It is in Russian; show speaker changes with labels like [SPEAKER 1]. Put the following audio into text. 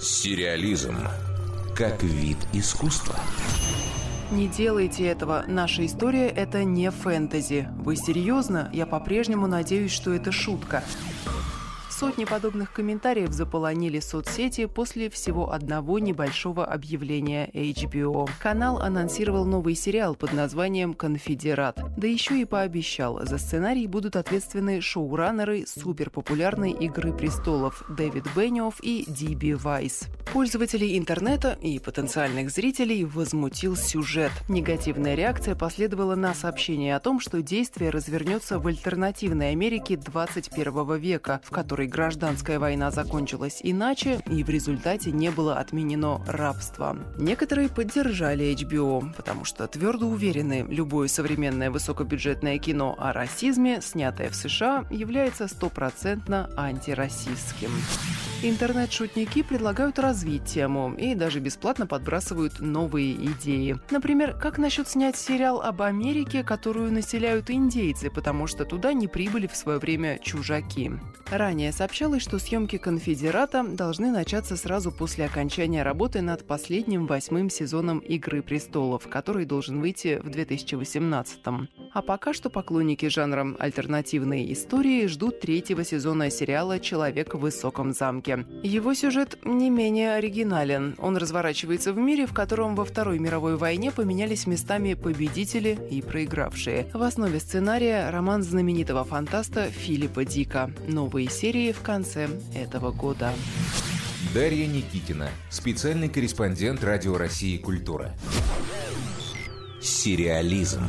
[SPEAKER 1] Сериализм как вид искусства.
[SPEAKER 2] Не делайте этого. Наша история – это не фэнтези. Вы серьезно? Я по-прежнему надеюсь, что это шутка. Сотни подобных комментариев заполонили соцсети после всего одного небольшого объявления HBO. Канал анонсировал новый сериал под названием «Конфедерат». Да еще и пообещал, за сценарий будут ответственны шоураннеры суперпопулярной «Игры престолов» Дэвид Бенниофф и Диби Вайс. Пользователей интернета и потенциальных зрителей возмутил сюжет. Негативная реакция последовала на сообщение о том, что действие развернется в альтернативной Америке 21 века, в которой гражданская война закончилась иначе и в результате не было отменено рабство. Некоторые поддержали HBO, потому что твердо уверены, любое современное высокобюджетное кино о расизме, снятое в США, является стопроцентно антирасистским. Интернет-шутники предлагают развить тему и даже бесплатно подбрасывают новые идеи. Например, как насчет снять сериал об Америке, которую населяют индейцы, потому что туда не прибыли в свое время чужаки. Ранее сообщалось, что съемки «Конфедерата» должны начаться сразу после окончания работы над последним восьмым сезоном «Игры престолов», который должен выйти в 2018 -м. А пока что поклонники жанра альтернативной истории ждут третьего сезона сериала «Человек в высоком замке». Его сюжет не менее оригинален. Он разворачивается в мире, в котором во Второй мировой войне поменялись местами победители и проигравшие. В основе сценария роман знаменитого фантаста Филиппа Дика. Новые серии в конце этого года.
[SPEAKER 1] Дарья Никитина, специальный корреспондент Радио России «Культура». Сериализм.